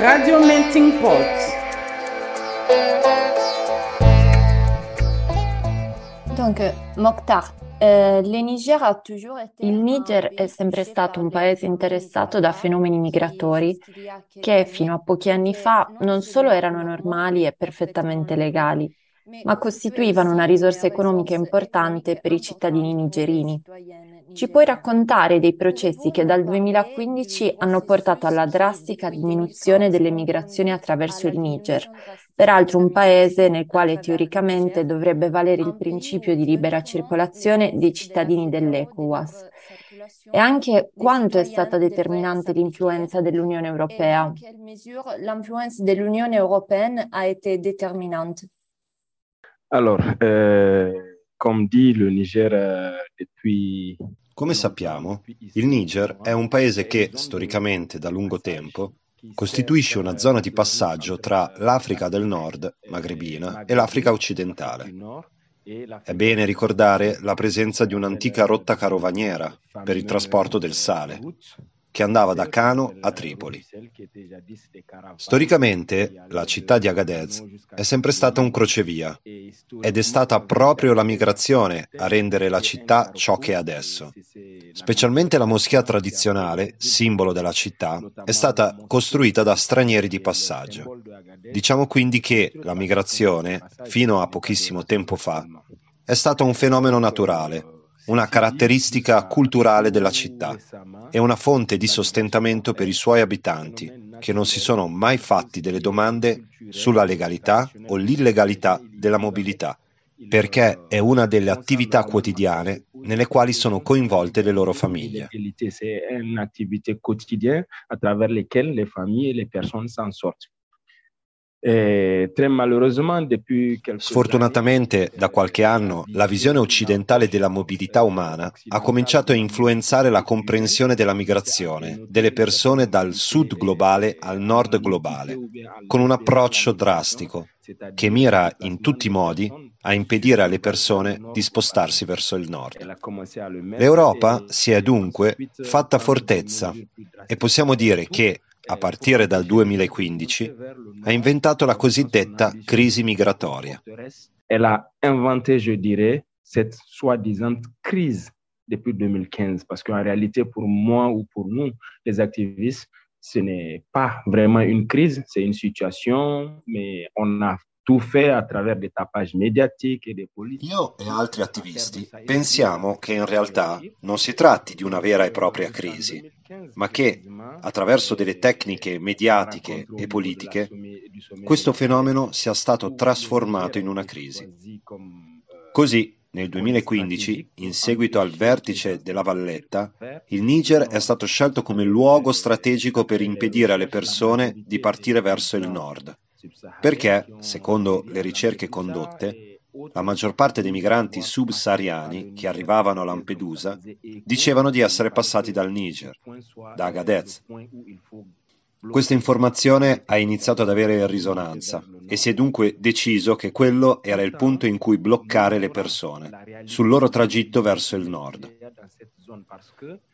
Radio Melting Pot. Donc, Mokhtar, eh, il Niger è sempre stato un paese interessato da fenomeni migratori che fino a pochi anni fa non solo erano normali e perfettamente legali, ma costituivano una risorsa economica importante per i cittadini nigerini. Ci puoi raccontare dei processi che dal 2015 hanno portato alla drastica diminuzione delle migrazioni attraverso il Niger, peraltro un paese nel quale teoricamente dovrebbe valere il principio di libera circolazione dei cittadini dell'ECOWAS. E anche quanto è stata determinante l'influenza dell'Unione Europea? L'influenza dell'Unione Europea ha été déterminante. Alors, euh, comme dit le Niger depuis... Come sappiamo, il Niger è un paese che, storicamente, da lungo tempo, costituisce una zona di passaggio tra l'Africa del Nord, magrebina, e l'Africa occidentale. È bene ricordare la presenza di un'antica rotta carovaniera per il trasporto del sale, che andava da Cano a Tripoli. Storicamente la città di Agadez è sempre stata un crocevia ed è stata proprio la migrazione a rendere la città ciò che è adesso. Specialmente la moschea tradizionale, simbolo della città, è stata costruita da stranieri di passaggio. Diciamo quindi che la migrazione, fino a pochissimo tempo fa, è stata un fenomeno naturale una caratteristica culturale della città e una fonte di sostentamento per i suoi abitanti, che non si sono mai fatti delle domande sulla legalità o l'illegalità della mobilità, perché è una delle attività quotidiane nelle quali sono coinvolte le loro famiglie. È un'attività quotidiana attraverso le quali le famiglie e le persone s'en sortent. Sfortunatamente, da qualche anno, la visione occidentale della mobilità umana ha cominciato a influenzare la comprensione della migrazione delle persone dal sud globale al nord globale, con un approccio drastico che mira in tutti i modi a impedire alle persone di spostarsi verso il nord. L'Europa si è dunque fatta fortezza e possiamo dire che a partire dal 2015, ha inventato la cosiddetta crisi migratoria. Elle a inventé, je dirais, cette soi-disant crise depuis 2015, parce qu'en réalité, pour moi ou pour nous, les activistes, ce n'est pas vraiment une crise, c'est une situation, mais on a travers des tapages médiatiques et des politiques. Io e altri attivisti pensiamo che in realtà non si tratti di una vera e propria crisi, ma che attraverso delle tecniche mediatiche e politiche questo fenomeno sia stato trasformato in una crisi. Così nel 2015, in seguito al vertice della Valletta, il Niger è stato scelto come luogo strategico per impedire alle persone di partire verso il nord perché, secondo le ricerche condotte, la maggior parte dei migranti subsahariani che arrivavano a Lampedusa dicevano di essere passati dal Niger, da Agadez. Questa informazione ha iniziato ad avere risonanza e si è dunque deciso che quello era il punto in cui bloccare le persone sul loro tragitto verso il nord.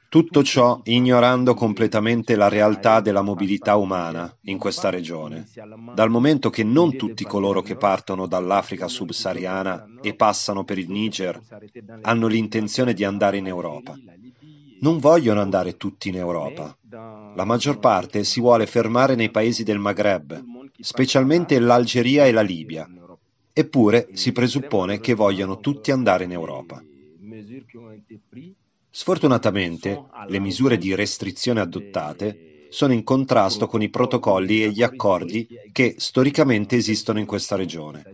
Tutto ciò ignorando completamente la realtà della mobilità umana in questa regione, dal momento che non tutti coloro che partono dall'Africa subsahariana e passano per il Niger hanno l'intenzione di andare in Europa. Non vogliono andare tutti in Europa. La maggior parte si vuole fermare nei paesi del Maghreb, specialmente l'Algeria e la Libia. Eppure si presuppone che vogliano tutti andare in Europa. Sfortunatamente, le misure di restrizione adottate sono in contrasto con i protocolli e gli accordi che storicamente esistono in questa regione,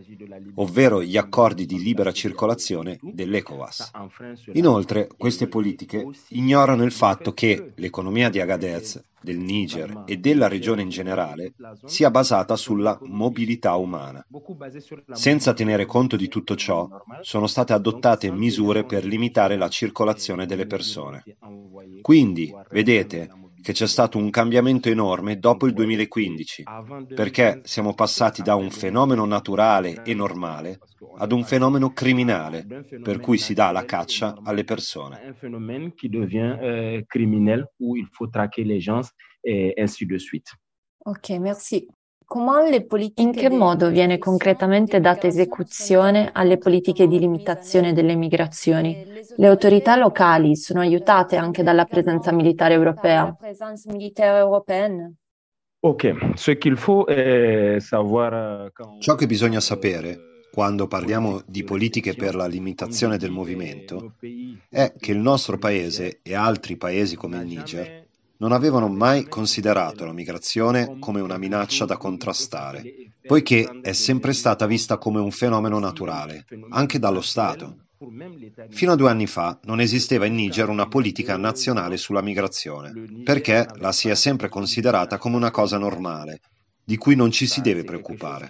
ovvero gli accordi di libera circolazione dell'ECOWAS. Inoltre, queste politiche ignorano il fatto che l'economia di Agadez del Niger e della regione in generale sia basata sulla mobilità umana. Senza tenere conto di tutto ciò, sono state adottate misure per limitare la circolazione delle persone. Quindi, vedete, che c'è stato un cambiamento enorme dopo il 2015, perché siamo passati da un fenomeno naturale e normale ad un fenomeno criminale, per cui si dà la caccia alle persone. Un fenomeno che devient euh, criminel, où il faut traquer les gens et ainsi de suite. Ok, merci. In che modo viene concretamente data esecuzione alle politiche di limitazione delle migrazioni? Le autorità locali sono aiutate anche dalla presenza militare europea? Ciò che bisogna sapere quando parliamo di politiche per la limitazione del movimento è che il nostro paese e altri paesi come il Niger non avevano mai considerato la migrazione come una minaccia da contrastare, poiché è sempre stata vista come un fenomeno naturale, anche dallo Stato. Fino a due anni fa non esisteva in Niger una politica nazionale sulla migrazione, perché la si è sempre considerata come una cosa normale, di cui non ci si deve preoccupare.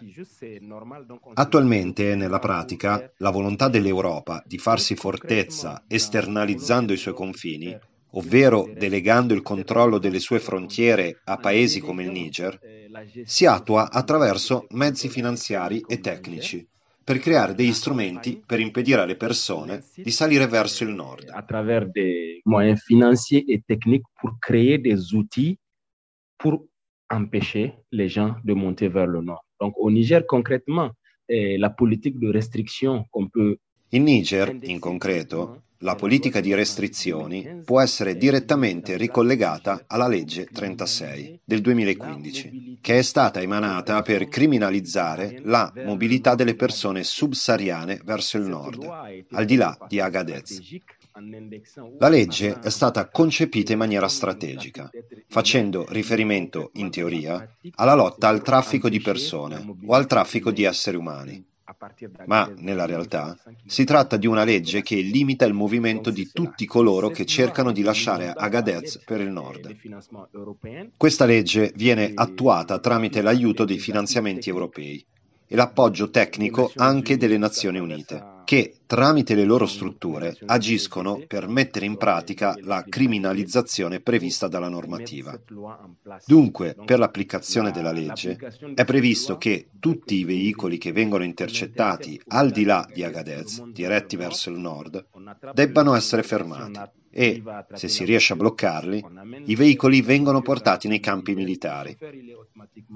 Attualmente, nella pratica, la volontà dell'Europa di farsi fortezza esternalizzando i suoi confini ovvero delegando il controllo delle sue frontiere a paesi come il Niger, si attua attraverso mezzi finanziari e tecnici per creare degli strumenti per impedire alle persone di salire verso il nord. Attraverso dei moyens financiers et techniques pour créer des outils pour empêcher les gens de monter vers le nord. Donc au Niger concrètement, eh, la politique de restriction qu'on peut in Niger, in concreto, la politica di restrizioni può essere direttamente ricollegata alla legge 36 del 2015, che è stata emanata per criminalizzare la mobilità delle persone subsahariane verso il nord, al di là di Agadez. La legge è stata concepita in maniera strategica, facendo riferimento, in teoria, alla lotta al traffico di persone o al traffico di esseri umani ma nella realtà si tratta di una legge che limita il movimento di tutti coloro che cercano di lasciare Agadez per il nord. Questa legge viene attuata tramite l'aiuto dei finanziamenti europei e l'appoggio tecnico anche delle Nazioni Unite, che tramite le loro strutture agiscono per mettere in pratica la criminalizzazione prevista dalla normativa. Dunque, per l'applicazione della legge è previsto che tutti i veicoli che vengono intercettati al di là di Agadez, diretti verso il nord, debbano essere fermati e, se si riesce a bloccarli, i veicoli vengono portati nei campi militari.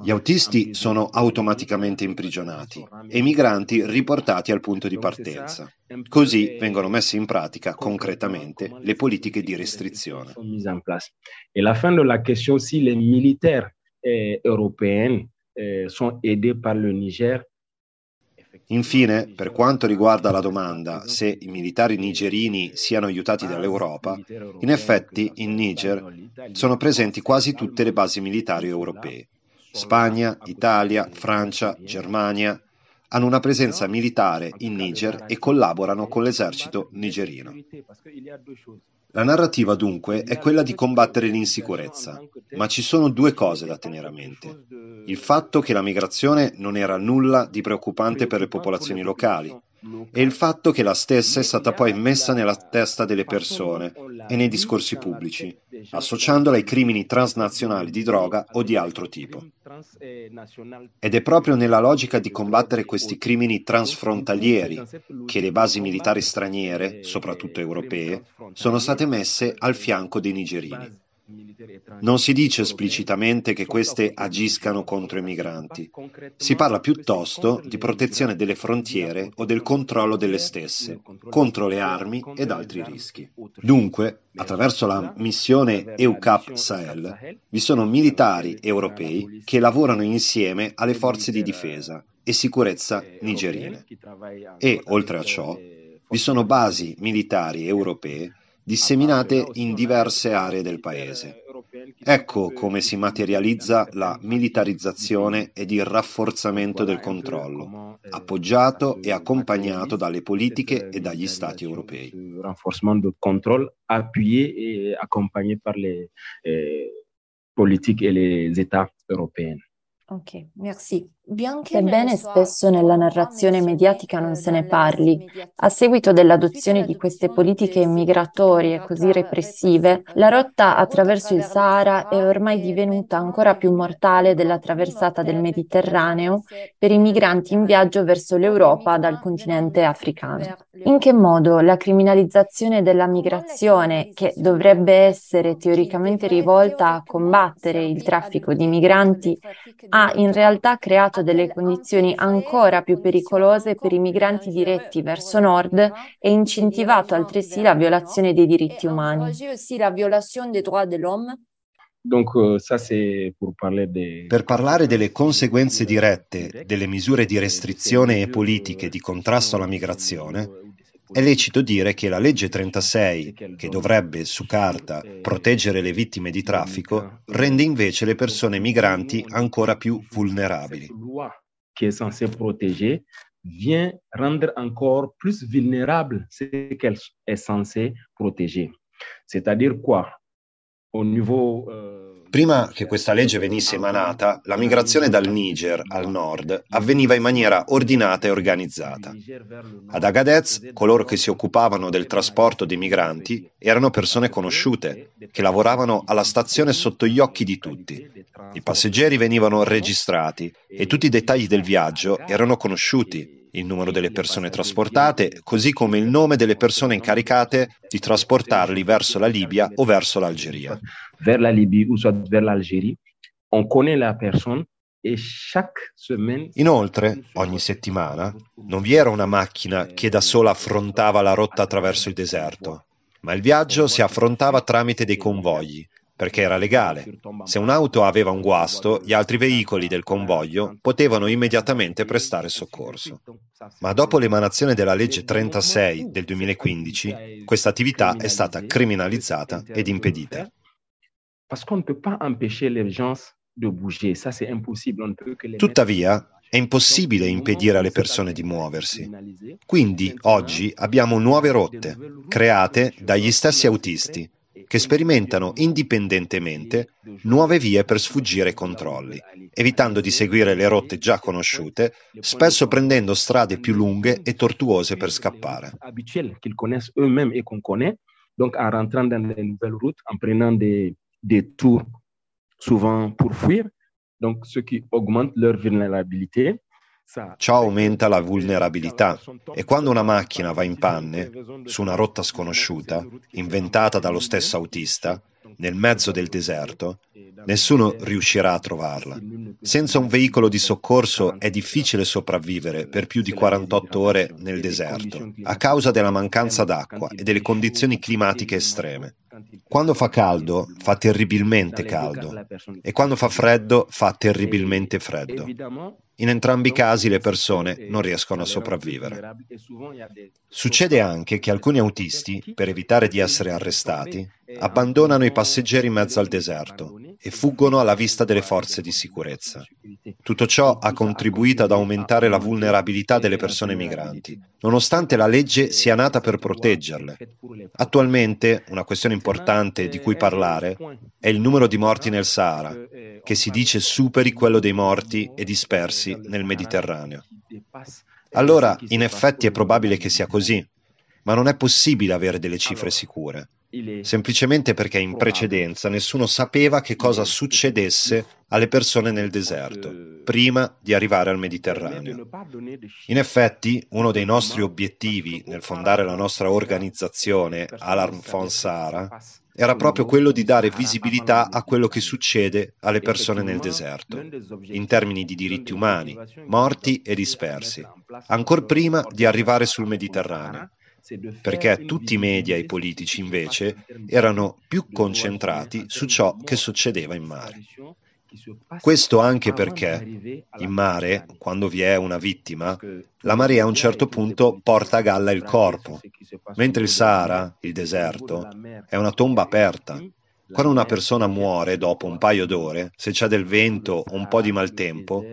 Gli autisti sono automaticamente imprigionati e i migranti riportati al punto di partenza. Così vengono messe in pratica concretamente le politiche di restrizione. E la fin de la question si les militaires eh, européens eh, sont aidés par le Niger Infine, per quanto riguarda la domanda se i militari nigerini siano aiutati dall'Europa, in effetti in Niger sono presenti quasi tutte le basi militari europee. Spagna, Italia, Francia, Germania hanno una presenza militare in Niger e collaborano con l'esercito nigerino. La narrativa dunque è quella di combattere l'insicurezza, ma ci sono due cose da tenere a mente. Il fatto che la migrazione non era nulla di preoccupante per le popolazioni locali e il fatto che la stessa è stata poi messa nella testa delle persone e nei discorsi pubblici, associandola ai crimini transnazionali di droga o di altro tipo. Ed è proprio nella logica di combattere questi crimini transfrontalieri che le basi militari straniere, soprattutto europee, sono state messe al fianco dei nigerini. Non si dice esplicitamente che queste agiscano contro i migranti, si parla piuttosto di protezione delle frontiere o del controllo delle stesse, contro le armi ed altri rischi. Dunque, attraverso la missione EUCAP Sahel, vi sono militari europei che lavorano insieme alle forze di difesa e sicurezza nigerine. E, oltre a ciò, vi sono basi militari europee disseminate in diverse aree del paese. Ecco come si materializza la militarizzazione ed il rafforzamento del controllo, appoggiato e accompagnato dalle politiche e dagli Stati europei. Rafforzamento del controllo appuyé e accompagné par eh, politiche e les États europei. Ok, merci. Sebbene spesso nella narrazione mediatica non se ne parli, a seguito dell'adozione di queste politiche migratorie così repressive, la rotta attraverso il Sahara è ormai divenuta ancora più mortale della traversata del Mediterraneo per i migranti in viaggio verso l'Europa dal continente africano. In che modo la criminalizzazione della migrazione, che dovrebbe essere teoricamente rivolta a combattere il traffico di migranti, ha in realtà creato delle condizioni ancora più pericolose per i migranti diretti verso nord e incentivato altresì la violazione dei diritti umani. Euh. Per parlare delle conseguenze dirette delle misure di restrizione e politiche di contrasto alla migrazione, è lecito dire che la legge 36, che dovrebbe su carta proteggere le vittime di traffico, rende invece le persone migranti ancora più vulnerabili. Che è censée protéger vient rendre encore plus vulnérable ce qu'elle est censée protéger. C'est-à-dire quoi? Au niveau euh, Prima che questa legge venisse emanata, la migrazione dal Niger al nord avveniva in maniera ordinata e organizzata. Ad Agadez, coloro che si occupavano del trasporto dei migranti erano persone conosciute, che lavoravano alla stazione sotto gli occhi di tutti. I passeggeri venivano registrati e tutti i dettagli del viaggio erano conosciuti il numero delle persone trasportate, così come il nome delle persone incaricate di trasportarli verso la Libia o verso l'Algeria. Vers la Libia o vers l'Algeria, on connaît la personne Inoltre, ogni settimana, non vi era una macchina che da sola affrontava la rotta attraverso il deserto, ma il viaggio si affrontava tramite dei convogli, perché era legale. Se un'auto aveva un guasto, gli altri veicoli del convoglio potevano immediatamente prestare soccorso. Ma dopo l'emanazione della legge 36 del 2015, questa attività è stata criminalizzata ed impedita. Tuttavia, è impossibile impedire alle persone di muoversi. Quindi oggi abbiamo nuove rotte, create dagli stessi autisti, che sperimentano indipendentemente nuove vie per sfuggire ai controlli, evitando di seguire le rotte già conosciute, spesso prendendo strade più lunghe e tortuose per scappare. Donc en rentrant dans de nouvelles routes, en prenant des, des tours souvent pour fuir, donc ce qui augmente leur vulnérabilité Ciò aumenta la vulnerabilità e quando una macchina va in panne su una rotta sconosciuta, inventata dallo stesso autista, nel mezzo del deserto, nessuno riuscirà a trovarla. Senza un veicolo di soccorso è difficile sopravvivere per più di 48 ore nel deserto, a causa della mancanza d'acqua e delle condizioni climatiche estreme. Quando fa caldo, fa terribilmente caldo e quando fa freddo, fa terribilmente freddo. In entrambi i casi le persone non riescono a sopravvivere. Succede anche che alcuni autisti, per evitare di essere arrestati, abbandonano i passeggeri in mezzo al deserto e fuggono alla vista delle forze di sicurezza. Tutto ciò ha contribuito ad aumentare la vulnerabilità delle persone migranti, nonostante la legge sia nata per proteggerle. Attualmente una questione importante di cui parlare è il numero di morti nel Sahara, che si dice superi quello dei morti e dispersi persi nel Mediterraneo. Allora, in effetti è probabile che sia così, ma non è possibile avere delle cifre sicure, semplicemente perché in precedenza nessuno sapeva che cosa succedesse alle persone nel deserto, prima di arrivare al Mediterraneo. In effetti, uno dei nostri obiettivi nel fondare la nostra organizzazione, Alarm Fon Sahara, era proprio quello di dare visibilità a quello che succede alle persone nel deserto, in termini di diritti umani, morti e dispersi, ancor prima di arrivare sul Mediterraneo, perché tutti i media e i politici invece erano più concentrati su ciò che succedeva in mare. Questo anche perché in mare, quando vi è una vittima, la marea a un certo punto porta a galla il corpo, mentre il Sahara, il deserto, è una tomba aperta. Quando una persona muore dopo un paio d'ore, se c'è del vento o un po' di maltempo,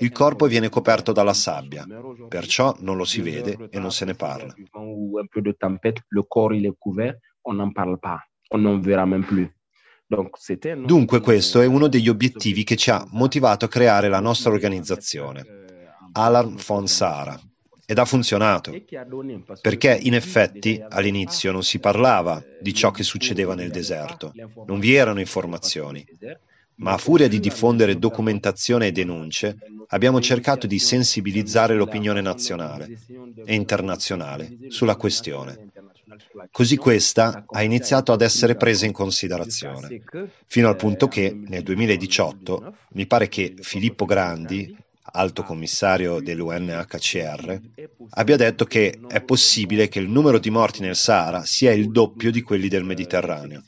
il corpo viene coperto dalla sabbia, perciò non lo si vede e non se ne parla. Dunque questo è uno degli obiettivi che ci ha motivato a creare la nostra organizzazione, Alarm von Sahara. Ed ha funzionato, perché in effetti all'inizio non si parlava di ciò che succedeva nel deserto, non vi erano informazioni, ma a furia di diffondere documentazione e denunce abbiamo cercato di sensibilizzare l'opinione nazionale e internazionale sulla questione. Così questa ha iniziato ad essere presa in considerazione, fino al punto che nel 2018 mi pare che Filippo Grandi, alto commissario dell'UNHCR, abbia detto che è possibile che il numero di morti nel Sahara sia il doppio di quelli del Mediterraneo.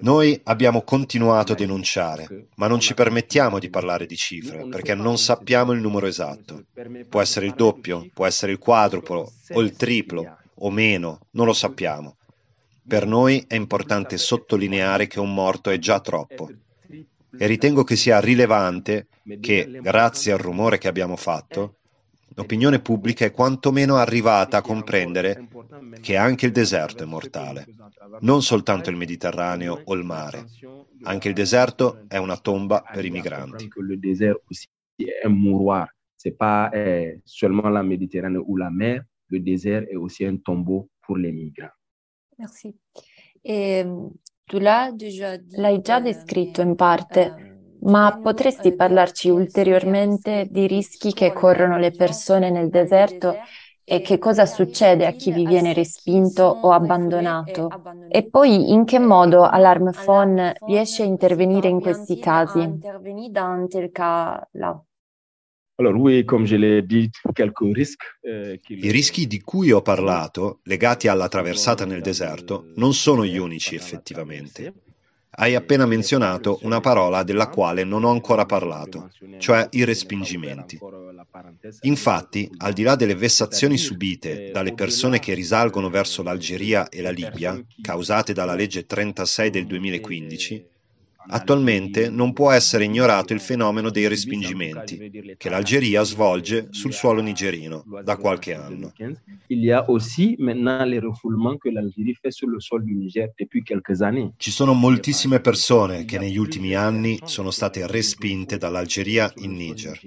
Noi abbiamo continuato a denunciare, ma non ci permettiamo di parlare di cifre, perché non sappiamo il numero esatto. Può essere il doppio, può essere il quadruplo o il triplo o meno, non lo sappiamo. Per noi è importante sottolineare che un morto è già troppo e ritengo che sia rilevante che, grazie al rumore che abbiamo fatto, l'opinione pubblica è quantomeno arrivata a comprendere che anche il deserto è mortale, non soltanto il Mediterraneo o il mare. Anche il deserto è una tomba per i migranti. Il deserto è un mouroir, c'est pas eh, seulement la Méditerranée ou la mer, le désert est aussi un tombeau pour les migrants. Merci. E, tu l'hai già, l'hai già descritto in parte, ma potresti parlarci ulteriormente di rischi che corrono le persone nel deserto e che cosa succede a chi vi viene respinto o abbandonato? E poi in che modo Alarm Phone riesce a intervenire in questi casi? Allora, oui, come je l'ai dit, quelques risques, eh, I rischi di cui ho parlato, legati alla traversata nel deserto, non sono gli unici effettivamente. Hai appena menzionato una parola della quale non ho ancora parlato, cioè i respingimenti. Infatti, al di là delle vessazioni subite dalle persone che risalgono verso l'Algeria e la Libia, causate dalla legge 36 del 2015, Attualmente non può essere ignorato il fenomeno dei respingimenti che l'Algeria svolge sul suolo nigerino da qualche anno. Ci sono moltissime persone che negli ultimi anni sono state respinte dall'Algeria in Niger.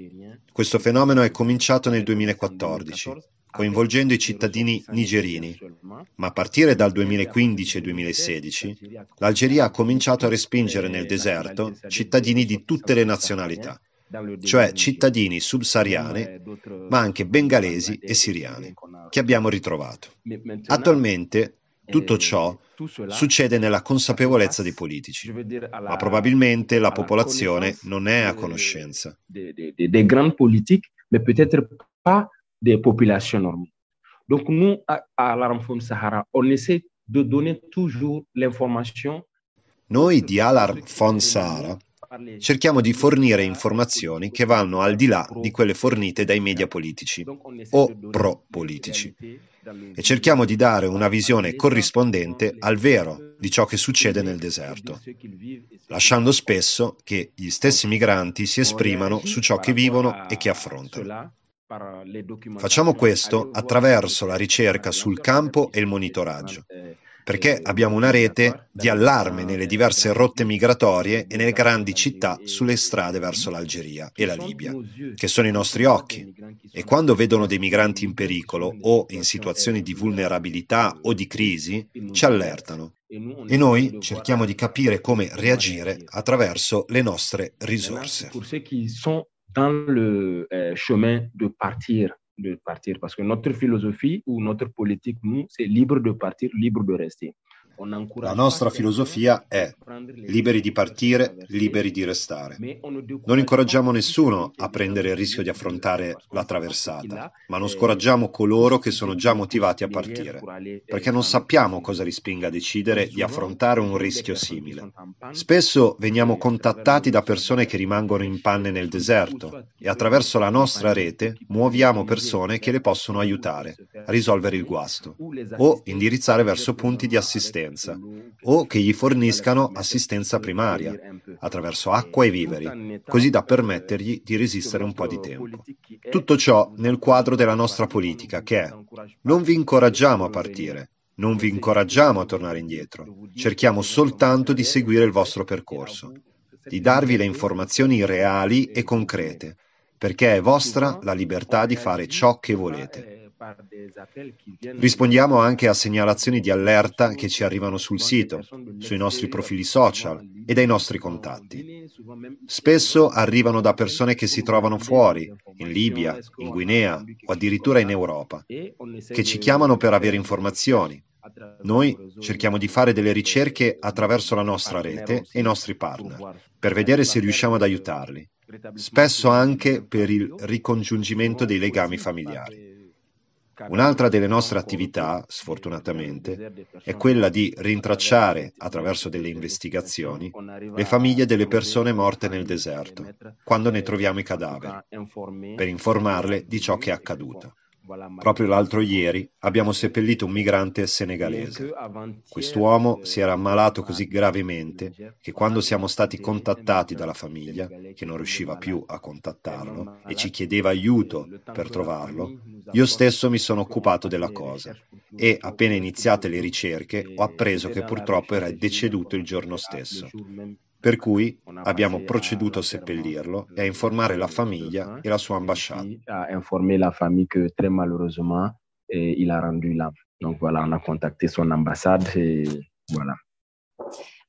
Questo fenomeno è cominciato nel 2014 coinvolgendo i cittadini nigerini, ma a partire dal 2015 e 2016 l'Algeria ha cominciato a respingere nel deserto cittadini di tutte le nazionalità, cioè cittadini subsahariani, ma anche bengalesi e siriani, che abbiamo ritrovato. Attualmente tutto ciò succede nella consapevolezza dei politici, ma probabilmente la popolazione non è a conoscenza. Dei grandi politici, ma peut-être pas des populations normales. Donc nous, à, à la Ramphone Sahara, on essaie de donner toujours l'information. Noi di Alarm von Sahara cerchiamo di fornire informazioni che vanno al di là di quelle fornite dai media politici o pro-politici e cerchiamo di dare una visione corrispondente al vero di ciò che succede nel deserto, lasciando spesso che gli stessi migranti si esprimano su ciò che vivono e che affrontano. Facciamo questo attraverso la ricerca sul campo e il monitoraggio, perché abbiamo una rete di allarme nelle diverse rotte migratorie e nelle grandi città sulle strade verso l'Algeria e la Libia, che sono i nostri occhi. E quando vedono dei migranti in pericolo o in situazioni di vulnerabilità o di crisi, ci allertano. E noi cerchiamo di capire come reagire attraverso le nostre risorse dans le euh, chemin de partir, de partir. Parce que notre philosophie ou notre politique, nous, c'est libre de partir, libre de rester. La nostra filosofia è liberi di partire, liberi di restare. Non incoraggiamo nessuno a prendere il rischio di affrontare la traversata, ma non scoraggiamo coloro che sono già motivati a partire, perché non sappiamo cosa li spinga a decidere di affrontare un rischio simile. Spesso veniamo contattati da persone che rimangono in panne nel deserto e attraverso la nostra rete muoviamo persone che le possono aiutare a risolvere il guasto o indirizzare verso punti di assistenza assistenza o che gli forniscano assistenza primaria attraverso acqua e viveri, così da permettergli di resistere un po' di tempo. Tutto ciò nel quadro della nostra politica che è non vi incoraggiamo a partire, Non vi incoraggiamo a tornare indietro, cerchiamo soltanto di seguire il vostro percorso, di darvi le informazioni reali e concrete, perché è vostra la libertà di fare ciò che volete. Rispondiamo anche a segnalazioni di allerta che ci arrivano sul sito, sui nostri profili social e dai nostri contatti. Spesso arrivano da persone che si trovano fuori, in Libia, in Guinea o addirittura in Europa, che ci chiamano per avere informazioni. Noi cerchiamo di fare delle ricerche attraverso la nostra rete e i nostri partner, per vedere se riusciamo ad aiutarli, spesso anche per il ricongiungimento dei legami familiari. Un'altra delle nostre attività, sfortunatamente, è quella di rintracciare, attraverso delle investigazioni, le famiglie delle persone morte nel deserto, quando ne troviamo i cadaveri, per informarle di ciò che è accaduto. Proprio l'altro ieri abbiamo seppellito un migrante senegalese. Quest'uomo si era ammalato così gravemente che quando siamo stati contattati dalla famiglia, che non riusciva più a contattarlo e ci chiedeva aiuto per trovarlo, io stesso mi sono occupato della cosa e appena iniziate le ricerche ho appreso che purtroppo era deceduto il giorno stesso. Per cui abbiamo proceduto a seppellirlo e a informare la famiglia e la sua ambasciata. A informé la famille que très malheureusement il a rendu l'âme. Donc voilà, on a contacté son ambassade et voilà.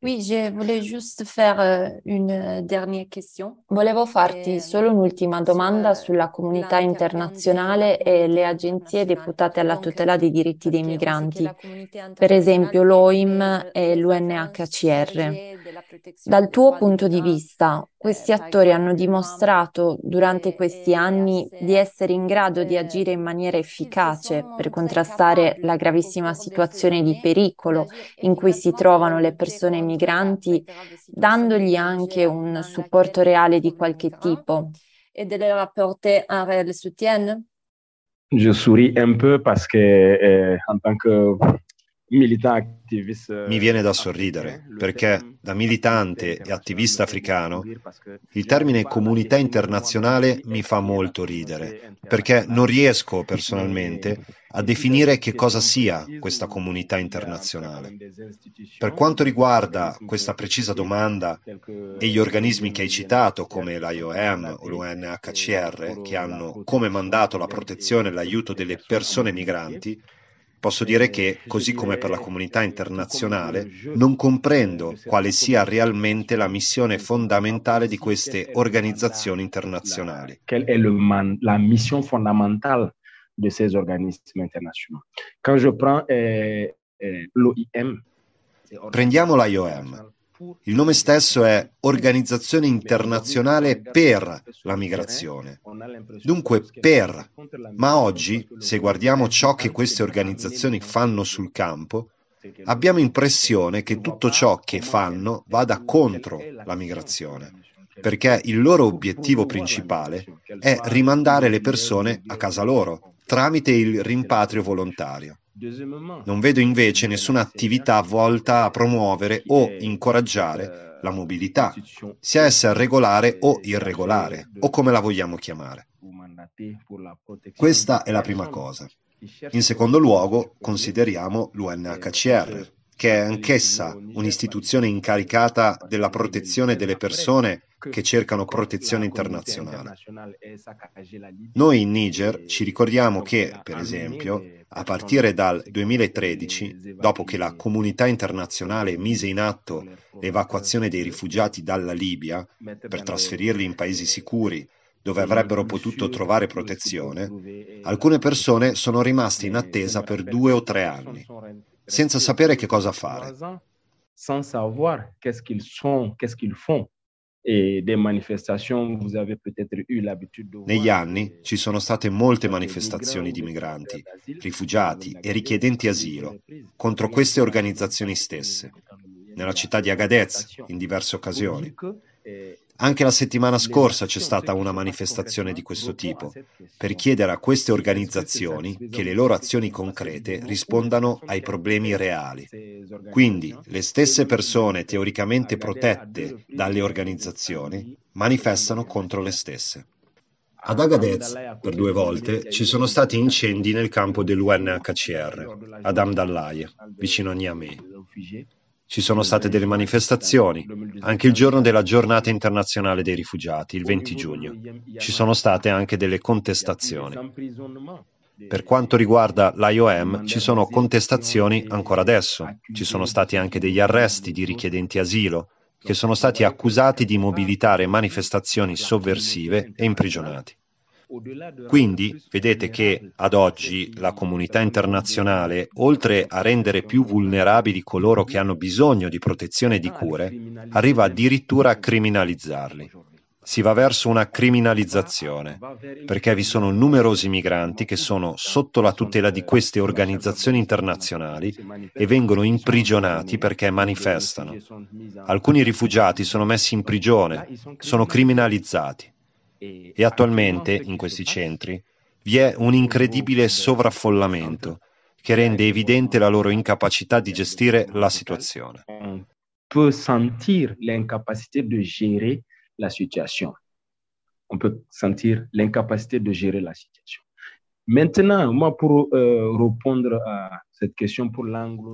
Oui, je voulais juste faire euh, une dernière question. Volevo farti solo un'ultima domanda sulla comunità internazionale e le agenzie deputate alla tutela dei diritti dei migranti, per esempio l'OIM e l'UNHCR. Dal tuo punto di vista, questi attori hanno dimostrato durante questi anni di essere in grado di agire in maniera efficace per contrastare la gravissima situazione di pericolo in cui si trovano le persone migranti, dandogli anche un supporto reale di qualche tipo. E de leur apporter un réel soutien? Je souris un peu parce que, eh, en tant que mi viene da sorridere perché da militante e attivista africano il termine comunità internazionale mi fa molto ridere perché non riesco personalmente a definire che cosa sia questa comunità internazionale. Per quanto riguarda questa precisa domanda e gli organismi che hai citato come l'IOM o l'UNHCR che hanno come mandato la protezione e l'aiuto delle persone migranti, Posso dire che, così come per la comunità internazionale, non comprendo quale sia realmente la missione fondamentale di queste organizzazioni internazionali. Quelle man, la mission fondamentale de ces organismes internationaux? Quand je prends eh, eh, l'OIM, Prendiamo l'IOM. Il nome stesso è Organizzazione internazionale per la migrazione. Dunque per. Ma oggi, se guardiamo ciò che queste organizzazioni fanno sul campo, abbiamo impressione che tutto ciò che fanno vada contro la migrazione, perché il loro obiettivo principale è rimandare le persone a casa loro tramite il rimpatrio volontario. Non vedo invece nessuna attività volta a promuovere o incoraggiare la mobilità, sia essa regolare o irregolare, o come la vogliamo chiamare. Questa è la prima cosa. In secondo luogo, consideriamo l'UNHCR, che è anch'essa un'istituzione incaricata della protezione delle persone che cercano protezione internazionale. Noi in Niger ci ricordiamo che, per esempio, a partire dal 2013, dopo che la comunità internazionale mise in atto l'evacuazione dei rifugiati dalla Libia per trasferirli in paesi sicuri dove avrebbero potuto trovare protezione, alcune persone sono rimaste in attesa per due o tre anni, senza sapere che cosa fare. Sans savoir qu'est-ce qu'ils sont, qu'est-ce qu'ils font. Negli anni ci sono state molte manifestazioni di migranti, rifugiati e richiedenti asilo contro queste organizzazioni stesse, nella città di Agadez in diverse occasioni. Anche la settimana scorsa c'è stata una manifestazione di questo tipo, per chiedere a queste organizzazioni che le loro azioni concrete rispondano ai problemi reali. Quindi le stesse persone teoricamente protette dalle organizzazioni manifestano contro le stesse. Ad Agadez, per due volte, ci sono stati incendi nel campo dell'UNHCR, ad Amdallaye, vicino a Niamey. Ci sono state delle manifestazioni, anche il giorno della giornata internazionale dei rifugiati, il 20 giugno. Ci sono state anche delle contestazioni. Per quanto riguarda l'IOM, ci sono contestazioni ancora adesso. Ci sono stati anche degli arresti di richiedenti asilo che sono stati accusati di mobilitare manifestazioni sovversive e imprigionati. Quindi vedete che ad oggi la comunità internazionale, oltre a rendere più vulnerabili coloro che hanno bisogno di protezione e di cure, arriva addirittura a criminalizzarli si va verso una criminalizzazione, perché vi sono numerosi migranti che sono sotto la tutela di queste organizzazioni internazionali e vengono imprigionati perché manifestano. Alcuni rifugiati sono messi in prigione, sono criminalizzati e attualmente in questi centri vi è un incredibile sovraffollamento che rende evidente la loro incapacità di gestire la situazione. Peut sentir l'incapacité de gérer la situation. On peut sentir l'incapacité de gérer la situation. Maintenant, moi, pour euh, répondre à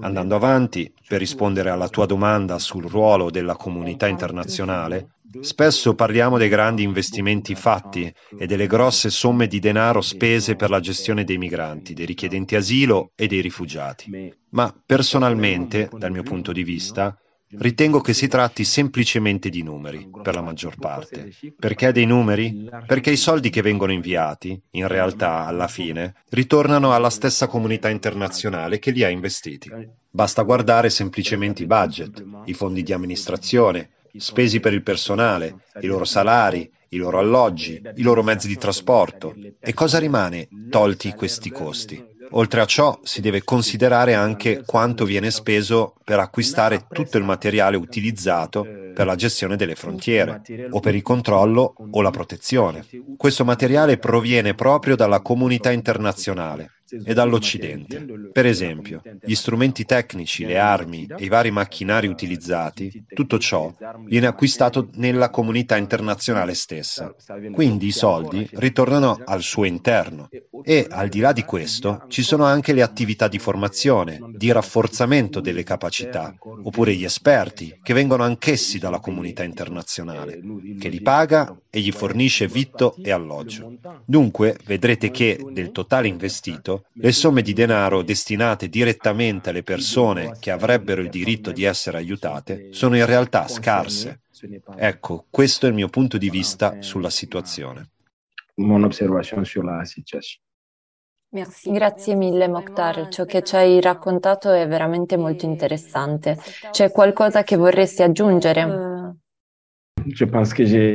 Andando avanti, per rispondere alla tua domanda sul ruolo della comunità internazionale, spesso parliamo dei grandi investimenti fatti e delle grosse somme di denaro spese per la gestione dei migranti, dei richiedenti asilo e dei rifugiati. Ma personalmente, dal mio punto di vista, Ritengo che si tratti semplicemente di numeri, per la maggior parte. Perché dei numeri? Perché i soldi che vengono inviati, in realtà, alla fine, ritornano alla stessa comunità internazionale che li ha investiti. Basta guardare semplicemente i budget, i fondi di amministrazione, spesi per il personale, i loro salari, i loro alloggi, i loro mezzi di trasporto. E cosa rimane tolti questi costi? Oltre a ciò si deve considerare anche quanto viene speso per acquistare tutto il materiale utilizzato per la gestione delle frontiere, o per il controllo o la protezione. Questo materiale proviene proprio dalla comunità internazionale e dall'Occidente. Per esempio, gli strumenti tecnici, le armi e i vari macchinari utilizzati, tutto ciò viene acquistato nella comunità internazionale stessa. Quindi i soldi ritornano al suo interno e, al di là di questo, ci sono anche le attività di formazione, di rafforzamento delle capacità, oppure gli esperti, che vengono anch'essi dalla comunità internazionale, che li paga e gli fornisce vitto e alloggio. Dunque, vedrete che del totale investito le somme di denaro destinate direttamente alle persone che avrebbero il diritto di essere aiutate sono in realtà scarse. Ecco, questo è il mio punto di vista sulla situazione. Merci. Grazie mille Mokhtar, ciò che ci hai raccontato è veramente molto interessante. C'è qualcosa che vorresti aggiungere?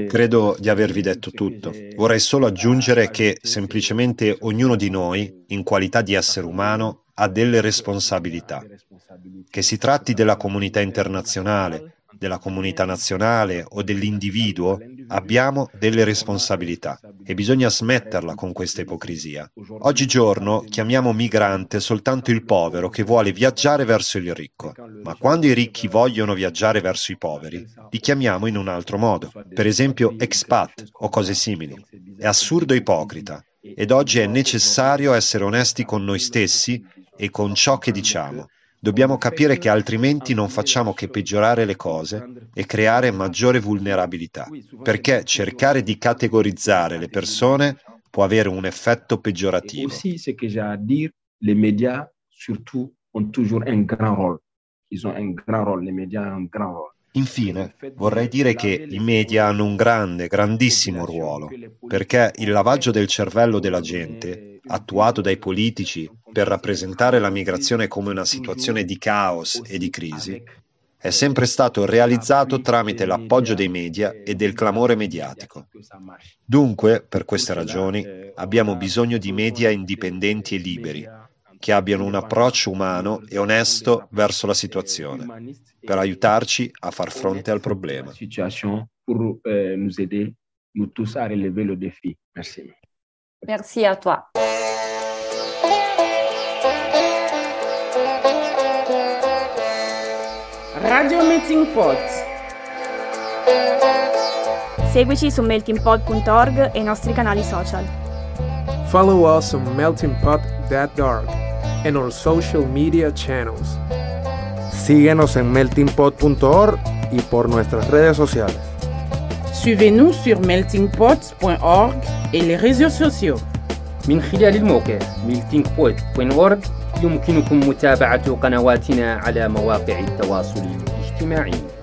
Credo di avervi detto tutto. Vorrei solo aggiungere che semplicemente ognuno di noi, in qualità di essere umano, ha delle responsabilità. Che si tratti della comunità internazionale, della comunità nazionale o dell'individuo, abbiamo delle responsabilità e bisogna smetterla con questa ipocrisia. Oggigiorno chiamiamo migrante soltanto il povero che vuole viaggiare verso il ricco, ma quando i ricchi vogliono viaggiare verso i poveri, li chiamiamo in un altro modo, per esempio expat o cose simili. È assurdo e ipocrita ed oggi è necessario essere onesti con noi stessi e con ciò che diciamo. Dobbiamo capire che altrimenti non facciamo che peggiorare le cose e creare maggiore vulnerabilità, perché cercare di categorizzare le persone può avere un effetto peggiorativo. Les médias, surtout, ont toujours un grand rôle. Ils ont un grand rôle, les médias ont un grand rôle. Infine, vorrei dire che i media hanno un grande, grandissimo ruolo, perché il lavaggio del cervello della gente, attuato dai politici per rappresentare la migrazione come una situazione di caos e di crisi, è sempre stato realizzato tramite l'appoggio dei media e del clamore mediatico. Dunque, per queste ragioni, abbiamo bisogno di media indipendenti e liberi, che abbiano un approccio umano e onesto verso la situazione, per aiutarci a far fronte al problema. Merci a toi. Radio Meeting Pot. Seguici su meltingpot.org e i nostri canali social. Follow us on meltingpot.org and our social media channels. Síguenos en meltingpot.org y por nuestras redes sociales. Suivez-nous sur meltingpot.org et les réseaux sociaux. من خلال الموقع meltingpot.org يمكنكم متابعة قنواتنا على مواقع التواصل الاجتماعي.